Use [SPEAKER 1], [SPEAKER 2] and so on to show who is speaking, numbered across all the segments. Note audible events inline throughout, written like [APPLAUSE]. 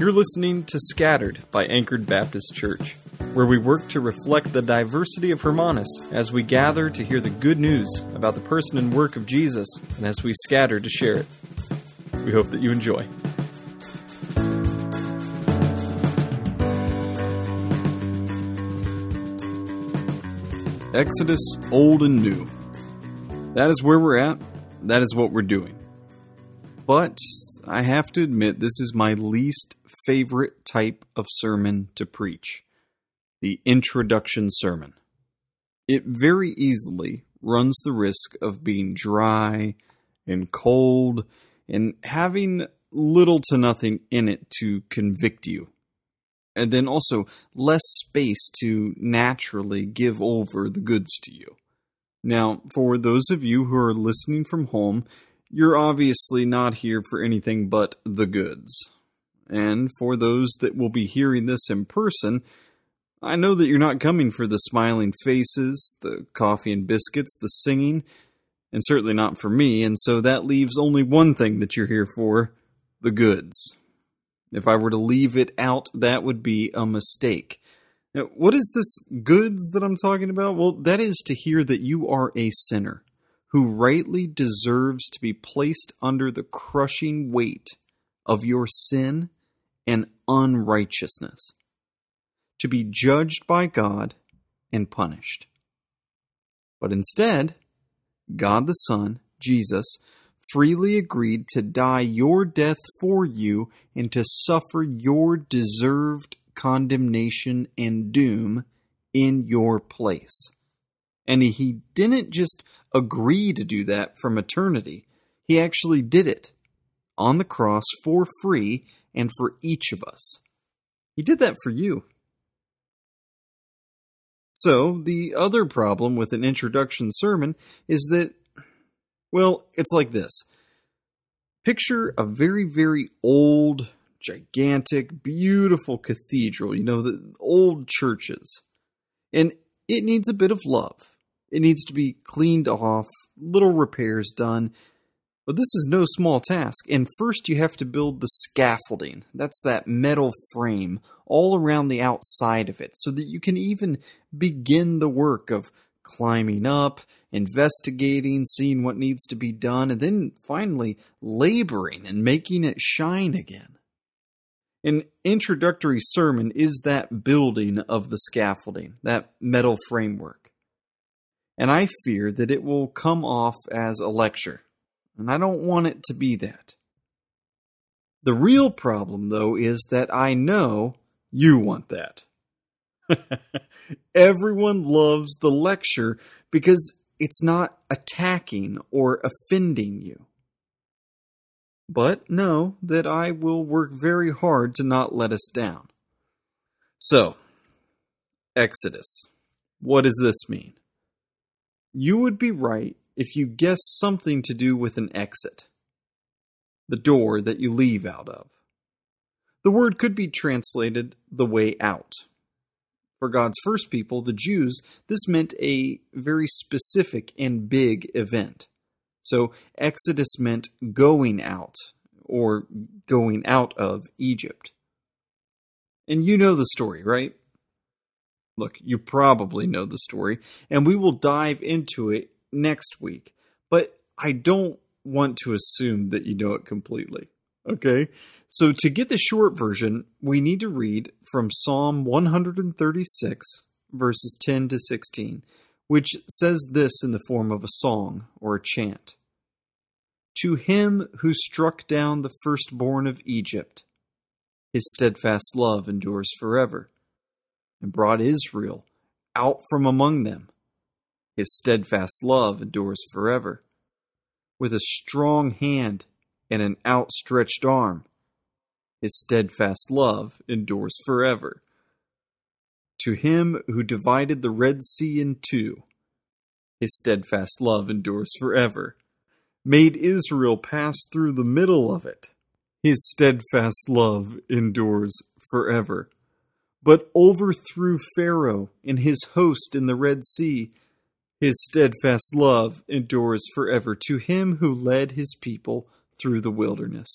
[SPEAKER 1] You're listening to Scattered by Anchored Baptist Church, where we work to reflect the diversity of Hermanus as we gather to hear the good news about the person and work of Jesus and as we scatter to share it. We hope that you enjoy. Exodus, old and new. That is where we're at. That is what we're doing. But I have to admit, this is my least favorite type of sermon to preach the introduction sermon. It very easily runs the risk of being dry and cold and having little to nothing in it to convict you. And then also less space to naturally give over the goods to you. Now, for those of you who are listening from home, you're obviously not here for anything but the goods. And for those that will be hearing this in person, I know that you're not coming for the smiling faces, the coffee and biscuits, the singing, and certainly not for me, and so that leaves only one thing that you're here for the goods. If I were to leave it out, that would be a mistake. Now, what is this goods that I'm talking about? Well, that is to hear that you are a sinner who rightly deserves to be placed under the crushing weight of your sin and unrighteousness, to be judged by God and punished. But instead, God the Son, Jesus, freely agreed to die your death for you and to suffer your deserved condemnation and doom in your place. And he didn't just agree to do that from eternity, he actually did it on the cross for free and for each of us. He did that for you. So, the other problem with an introduction sermon is that, well, it's like this. Picture a very, very old, gigantic, beautiful cathedral, you know, the old churches. And it needs a bit of love. It needs to be cleaned off, little repairs done, but this is no small task, and first you have to build the scaffolding. That's that metal frame all around the outside of it, so that you can even begin the work of climbing up, investigating, seeing what needs to be done, and then finally laboring and making it shine again. An introductory sermon is that building of the scaffolding, that metal framework. And I fear that it will come off as a lecture and I don't want it to be that. The real problem, though, is that I know you want that. [LAUGHS] Everyone loves the lecture because it's not attacking or offending you. But know that I will work very hard to not let us down. So, Exodus. What does this mean? You would be right if you guess something to do with an exit, the door that you leave out of. The word could be translated the way out. For God's first people, the Jews, this meant a very specific and big event. So Exodus meant going out or going out of Egypt. And you know the story, right? Look, you probably know the story, and we will dive into it next week. But I don't want to assume that you know it completely. Okay? So to get the short version, we need to read from Psalm 136, verses 10 to 16, which says this in the form of a song or a chant To him who struck down the firstborn of Egypt, his steadfast love endures forever, and brought Israel out from among them his steadfast love endures forever. With a strong hand and an outstretched arm, his steadfast love endures forever. To him who divided the Red Sea in two, his steadfast love endures forever. Made Israel pass through the middle of it, his steadfast love endures forever. But overthrew Pharaoh and his host in the Red Sea, his steadfast love endures forever to him who led his people through the wilderness.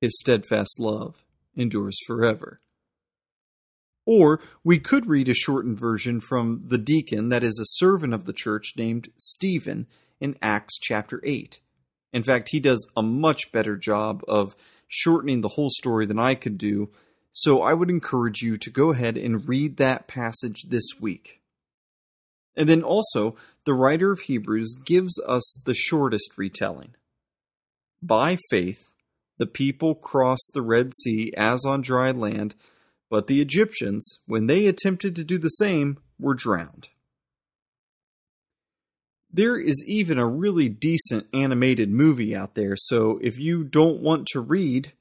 [SPEAKER 1] His steadfast love endures forever. Or we could read a shortened version from the deacon that is a servant of the church named Stephen in Acts chapter 8. In fact, he does a much better job of shortening the whole story than I could do, so I would encourage you to go ahead and read that passage this week. And then also, the writer of Hebrews gives us the shortest retelling. By faith, the people crossed the Red Sea as on dry land but the Egyptians, when they attempted to do the same, were drowned. There is even a really decent animated movie out there, so if you don't want to read,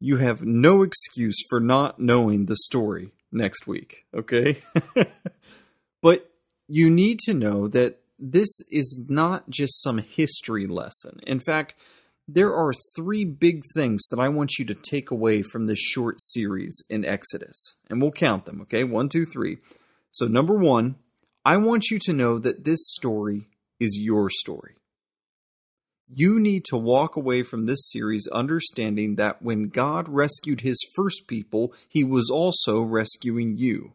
[SPEAKER 1] you have no excuse for not knowing the story next week, okay? [LAUGHS] but you need to know that this is not just some history lesson. In fact, there are three big things that I want you to take away from this short series in Exodus. And we'll count them, okay? One, two, three. So, number one, I want you to know that this story is your story. You need to walk away from this series understanding that when God rescued his first people, he was also rescuing you.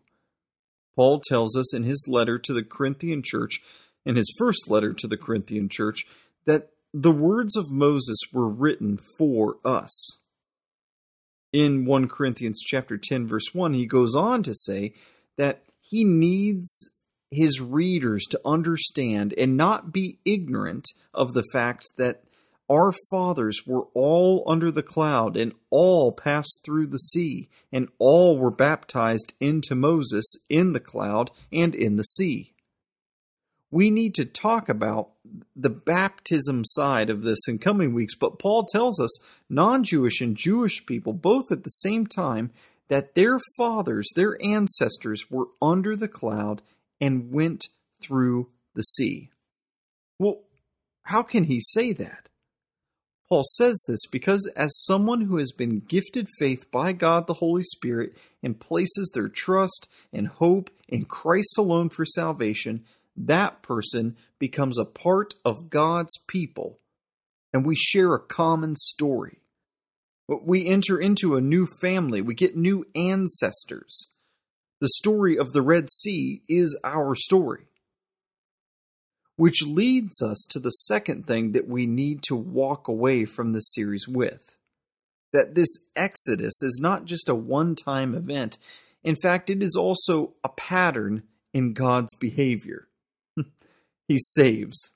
[SPEAKER 1] Paul tells us in his letter to the Corinthian church, in his first letter to the Corinthian church, that the words of Moses were written for us. In 1 Corinthians chapter 10 verse 1 he goes on to say that he needs his readers to understand and not be ignorant of the fact that our fathers were all under the cloud and all passed through the sea and all were baptized into Moses in the cloud and in the sea we need to talk about the baptism side of this in coming weeks, but Paul tells us non Jewish and Jewish people, both at the same time, that their fathers, their ancestors, were under the cloud and went through the sea. Well, how can he say that? Paul says this because, as someone who has been gifted faith by God the Holy Spirit and places their trust and hope in Christ alone for salvation, that person becomes a part of God's people and we share a common story. We enter into a new family, we get new ancestors. The story of the Red Sea is our story. Which leads us to the second thing that we need to walk away from this series with that this Exodus is not just a one time event. In fact, it is also a pattern in God's behavior [LAUGHS] he saves.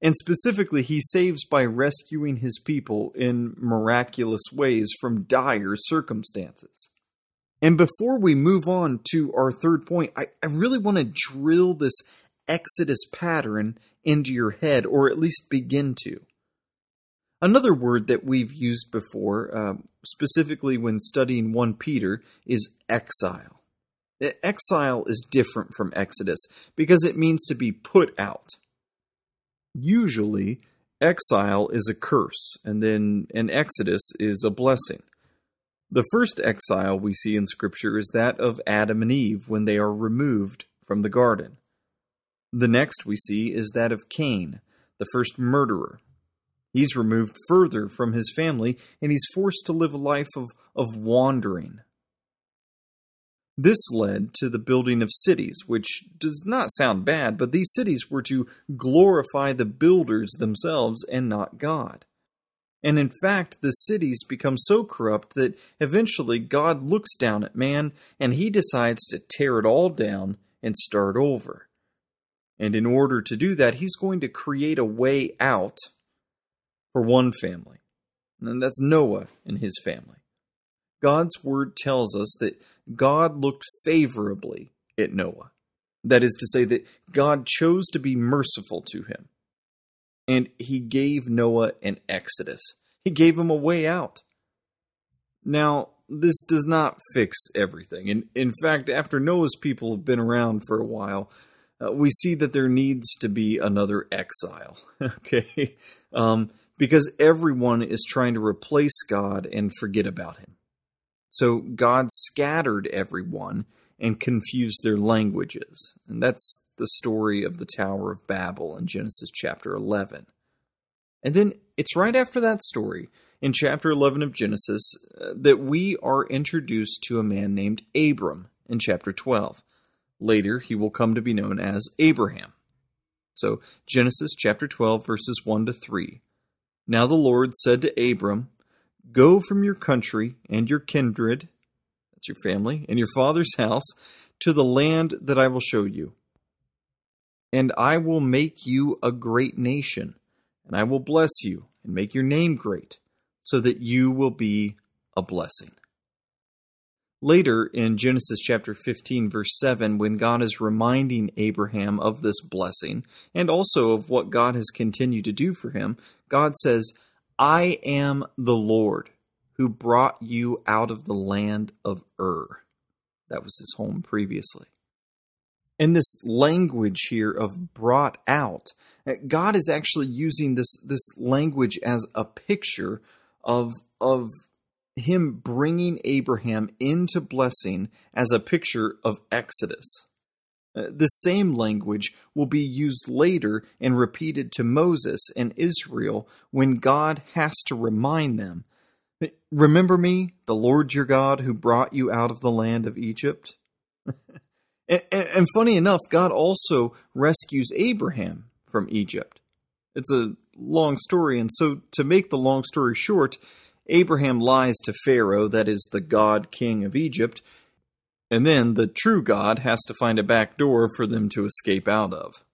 [SPEAKER 1] And specifically, he saves by rescuing his people in miraculous ways from dire circumstances. And before we move on to our third point, I, I really want to drill this Exodus pattern into your head, or at least begin to. Another word that we've used before, uh, specifically when studying 1 Peter, is exile. Exile is different from Exodus because it means to be put out. Usually, exile is a curse, and then an exodus is a blessing. The first exile we see in Scripture is that of Adam and Eve when they are removed from the garden. The next we see is that of Cain, the first murderer. He's removed further from his family and he's forced to live a life of, of wandering, this led to the building of cities, which does not sound bad, but these cities were to glorify the builders themselves and not God. And in fact, the cities become so corrupt that eventually God looks down at man and he decides to tear it all down and start over. And in order to do that, he's going to create a way out for one family. And that's Noah and his family. God's word tells us that God looked favorably at Noah. That is to say, that God chose to be merciful to him. And he gave Noah an exodus, he gave him a way out. Now, this does not fix everything. In, in fact, after Noah's people have been around for a while, uh, we see that there needs to be another exile. [LAUGHS] okay? Um, because everyone is trying to replace God and forget about him. So God scattered everyone and confused their languages. And that's the story of the Tower of Babel in Genesis chapter 11. And then it's right after that story in chapter 11 of Genesis uh, that we are introduced to a man named Abram in chapter 12. Later, he will come to be known as Abraham. So, Genesis chapter 12, verses 1 to 3. Now the Lord said to Abram, Go from your country and your kindred, that's your family, and your father's house, to the land that I will show you. And I will make you a great nation, and I will bless you and make your name great, so that you will be a blessing. Later in Genesis chapter 15, verse 7, when God is reminding Abraham of this blessing and also of what God has continued to do for him, God says, I am the Lord who brought you out of the land of Ur. That was his home previously. And this language here of brought out, God is actually using this, this language as a picture of, of him bringing Abraham into blessing as a picture of Exodus. Uh, the same language will be used later and repeated to Moses and Israel when God has to remind them Remember me, the Lord your God, who brought you out of the land of Egypt? [LAUGHS] and, and, and funny enough, God also rescues Abraham from Egypt. It's a long story, and so to make the long story short, Abraham lies to Pharaoh, that is the god king of Egypt, and then the true God has to find a back door for them to escape out of.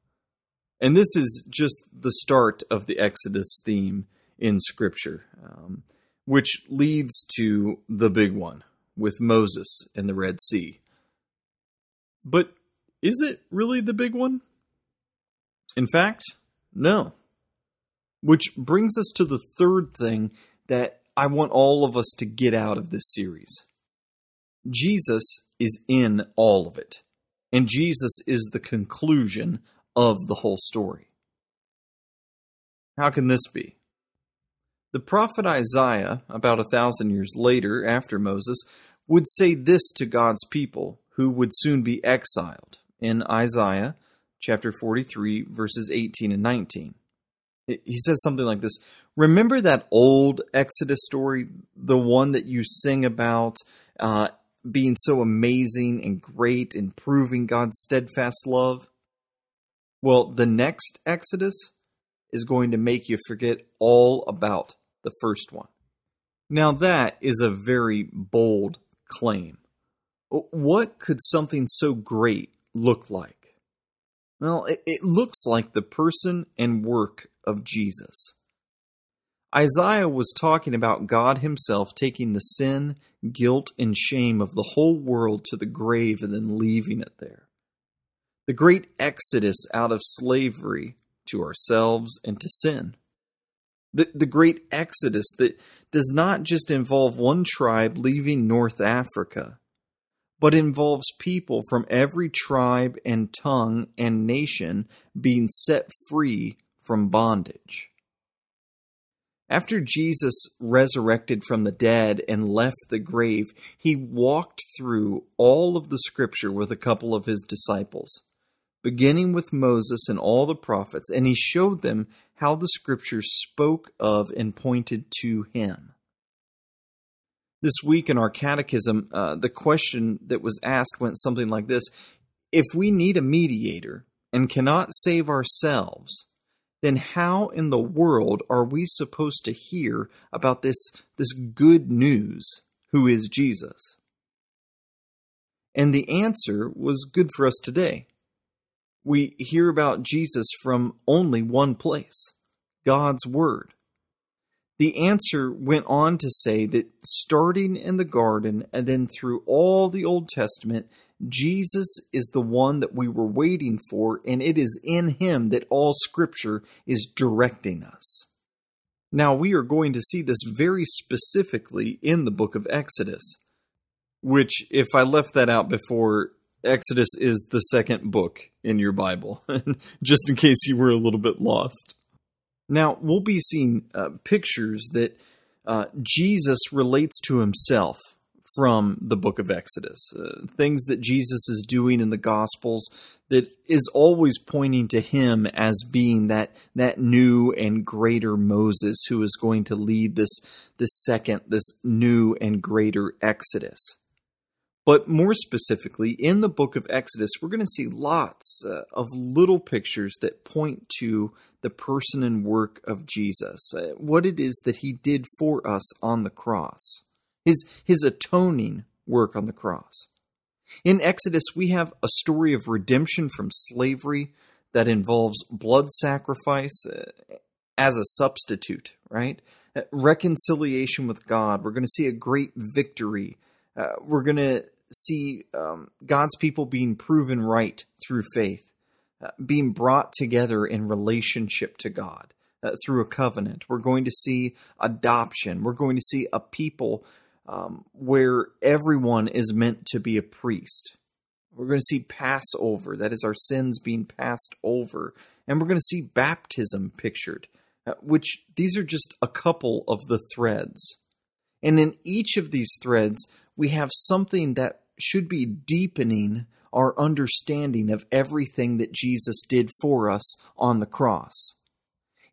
[SPEAKER 1] And this is just the start of the Exodus theme in Scripture, um, which leads to the big one with Moses and the Red Sea. But is it really the big one? In fact, no. Which brings us to the third thing that I want all of us to get out of this series. Jesus is in all of it, and Jesus is the conclusion of the whole story. How can this be? The prophet Isaiah, about a thousand years later after Moses, would say this to God's people who would soon be exiled in Isaiah chapter 43, verses 18 and 19. He says something like this Remember that old Exodus story, the one that you sing about uh, being so amazing and great and proving God's steadfast love? Well, the next Exodus is going to make you forget all about the first one. Now, that is a very bold claim. What could something so great look like? Well, it, looks like the person and work of Jesus. Isaiah was talking about God Himself taking the sin, guilt, and shame of the whole world to the grave and then leaving it there. The great exodus out of slavery to ourselves and to sin. The, the great exodus that does not just involve one tribe leaving North Africa, but involves people from every tribe and tongue and nation being set free from bondage. After Jesus resurrected from the dead and left the grave, he walked through all of the scripture with a couple of his disciples, beginning with Moses and all the prophets, and he showed them how the scripture spoke of and pointed to him. This week in our catechism, uh, the question that was asked went something like this If we need a mediator and cannot save ourselves, then how in the world are we supposed to hear about this, this good news who is Jesus? And the answer was good for us today. We hear about Jesus from only one place God's Word. The answer went on to say that starting in the garden and then through all the Old Testament, Jesus is the one that we were waiting for, and it is in him that all scripture is directing us. Now, we are going to see this very specifically in the book of Exodus, which, if I left that out before, Exodus is the second book in your Bible, [LAUGHS] just in case you were a little bit lost. Now, we'll be seeing uh, pictures that uh, Jesus relates to himself from the book of Exodus. Uh, things that Jesus is doing in the Gospels that is always pointing to him as being that that new and greater Moses who is going to lead this this second this new and greater Exodus. But more specifically, in the book of Exodus, we're going to see lots uh, of little pictures that point to the person and work of Jesus, uh, what it is that he did for us on the cross, his, his atoning work on the cross. In Exodus, we have a story of redemption from slavery that involves blood sacrifice uh, as a substitute, right? Uh, reconciliation with God. We're going to see a great victory. Uh, we're going to see um, God's people being proven right through faith, uh, being brought together in relationship to God uh, through a covenant. We're going to see adoption. We're going to see a people um, where everyone is meant to be a priest. We're going to see Passover, that is, our sins being passed over. And we're going to see baptism pictured, uh, which these are just a couple of the threads. And in each of these threads, we have something that should be deepening our understanding of everything that Jesus did for us on the cross.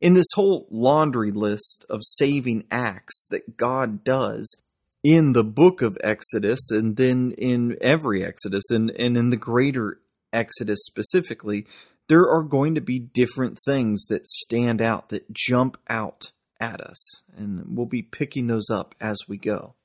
[SPEAKER 1] In this whole laundry list of saving acts that God does in the book of Exodus, and then in every Exodus, and, and in the greater Exodus specifically, there are going to be different things that stand out, that jump out at us. And we'll be picking those up as we go.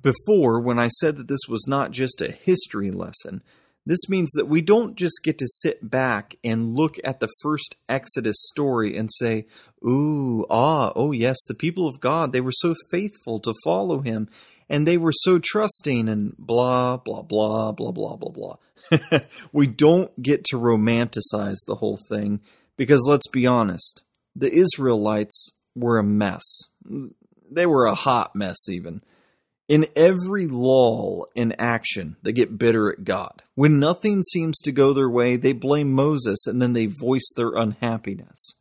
[SPEAKER 1] Before, when I said that this was not just a history lesson, this means that we don't just get to sit back and look at the first Exodus story and say, Ooh, ah, oh yes, the people of God, they were so faithful to follow him, and they were so trusting, and blah, blah, blah, blah, blah, blah, blah. [LAUGHS] we don't get to romanticize the whole thing because let's be honest, the Israelites were a mess. They were a hot mess, even. In every lull in action, they get bitter at God. When nothing seems to go their way, they blame Moses and then they voice their unhappiness.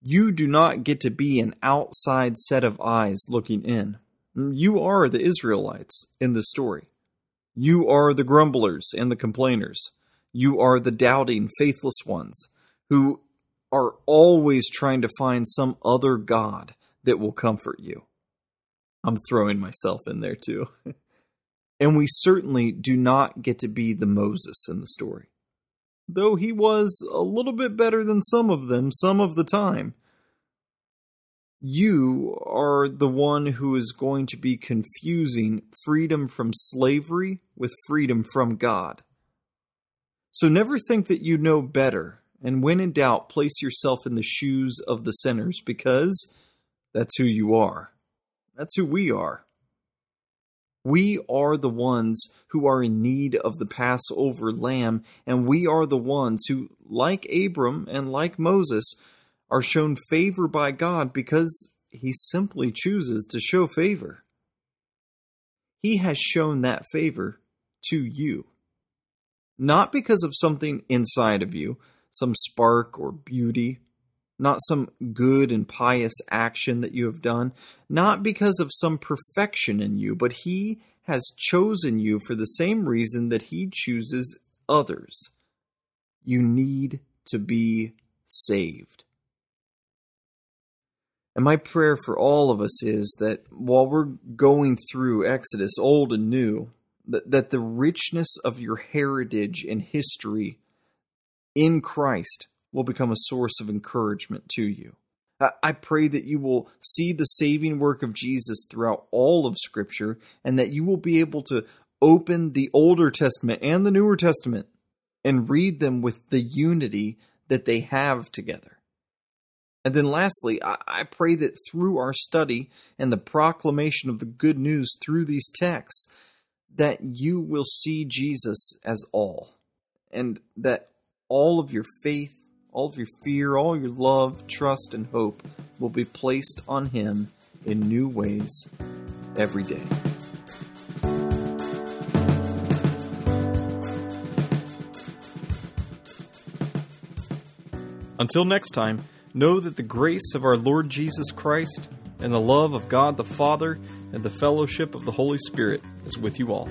[SPEAKER 1] You do not get to be an outside set of eyes looking in. You are the Israelites in the story. You are the grumblers and the complainers. You are the doubting, faithless ones who are always trying to find some other God that will comfort you. I'm throwing myself in there too. [LAUGHS] and we certainly do not get to be the Moses in the story. Though he was a little bit better than some of them some of the time. You are the one who is going to be confusing freedom from slavery with freedom from God. So never think that you know better, and when in doubt, place yourself in the shoes of the sinners because that's who you are. That's who we are. We are the ones who are in need of the Passover lamb, and we are the ones who, like Abram and like Moses, are shown favor by God because he simply chooses to show favor. He has shown that favor to you. Not because of something inside of you, some spark or beauty not some good and pious action that you have done, not because of some perfection in you, but He has chosen you for the same reason that He chooses others. You need to be saved. And my prayer for all of us is that while we're going through Exodus, old and new, that, that the richness of your heritage and history in Christ will become a source of encouragement to you. I pray that you will see the saving work of Jesus throughout all of Scripture and that you will be able to open the Older Testament and the Newer Testament and read them with the unity that they have together. And then, lastly, I pray that through our study and the proclamation of the good news through these texts, that you will see Jesus as all, and that all of your faith all of your fear, all your love, trust, and hope will be placed on Him in new ways every day. Until next time, know that the grace of our Lord Jesus Christ and the love of God the Father and the fellowship of the Holy Spirit is with you all.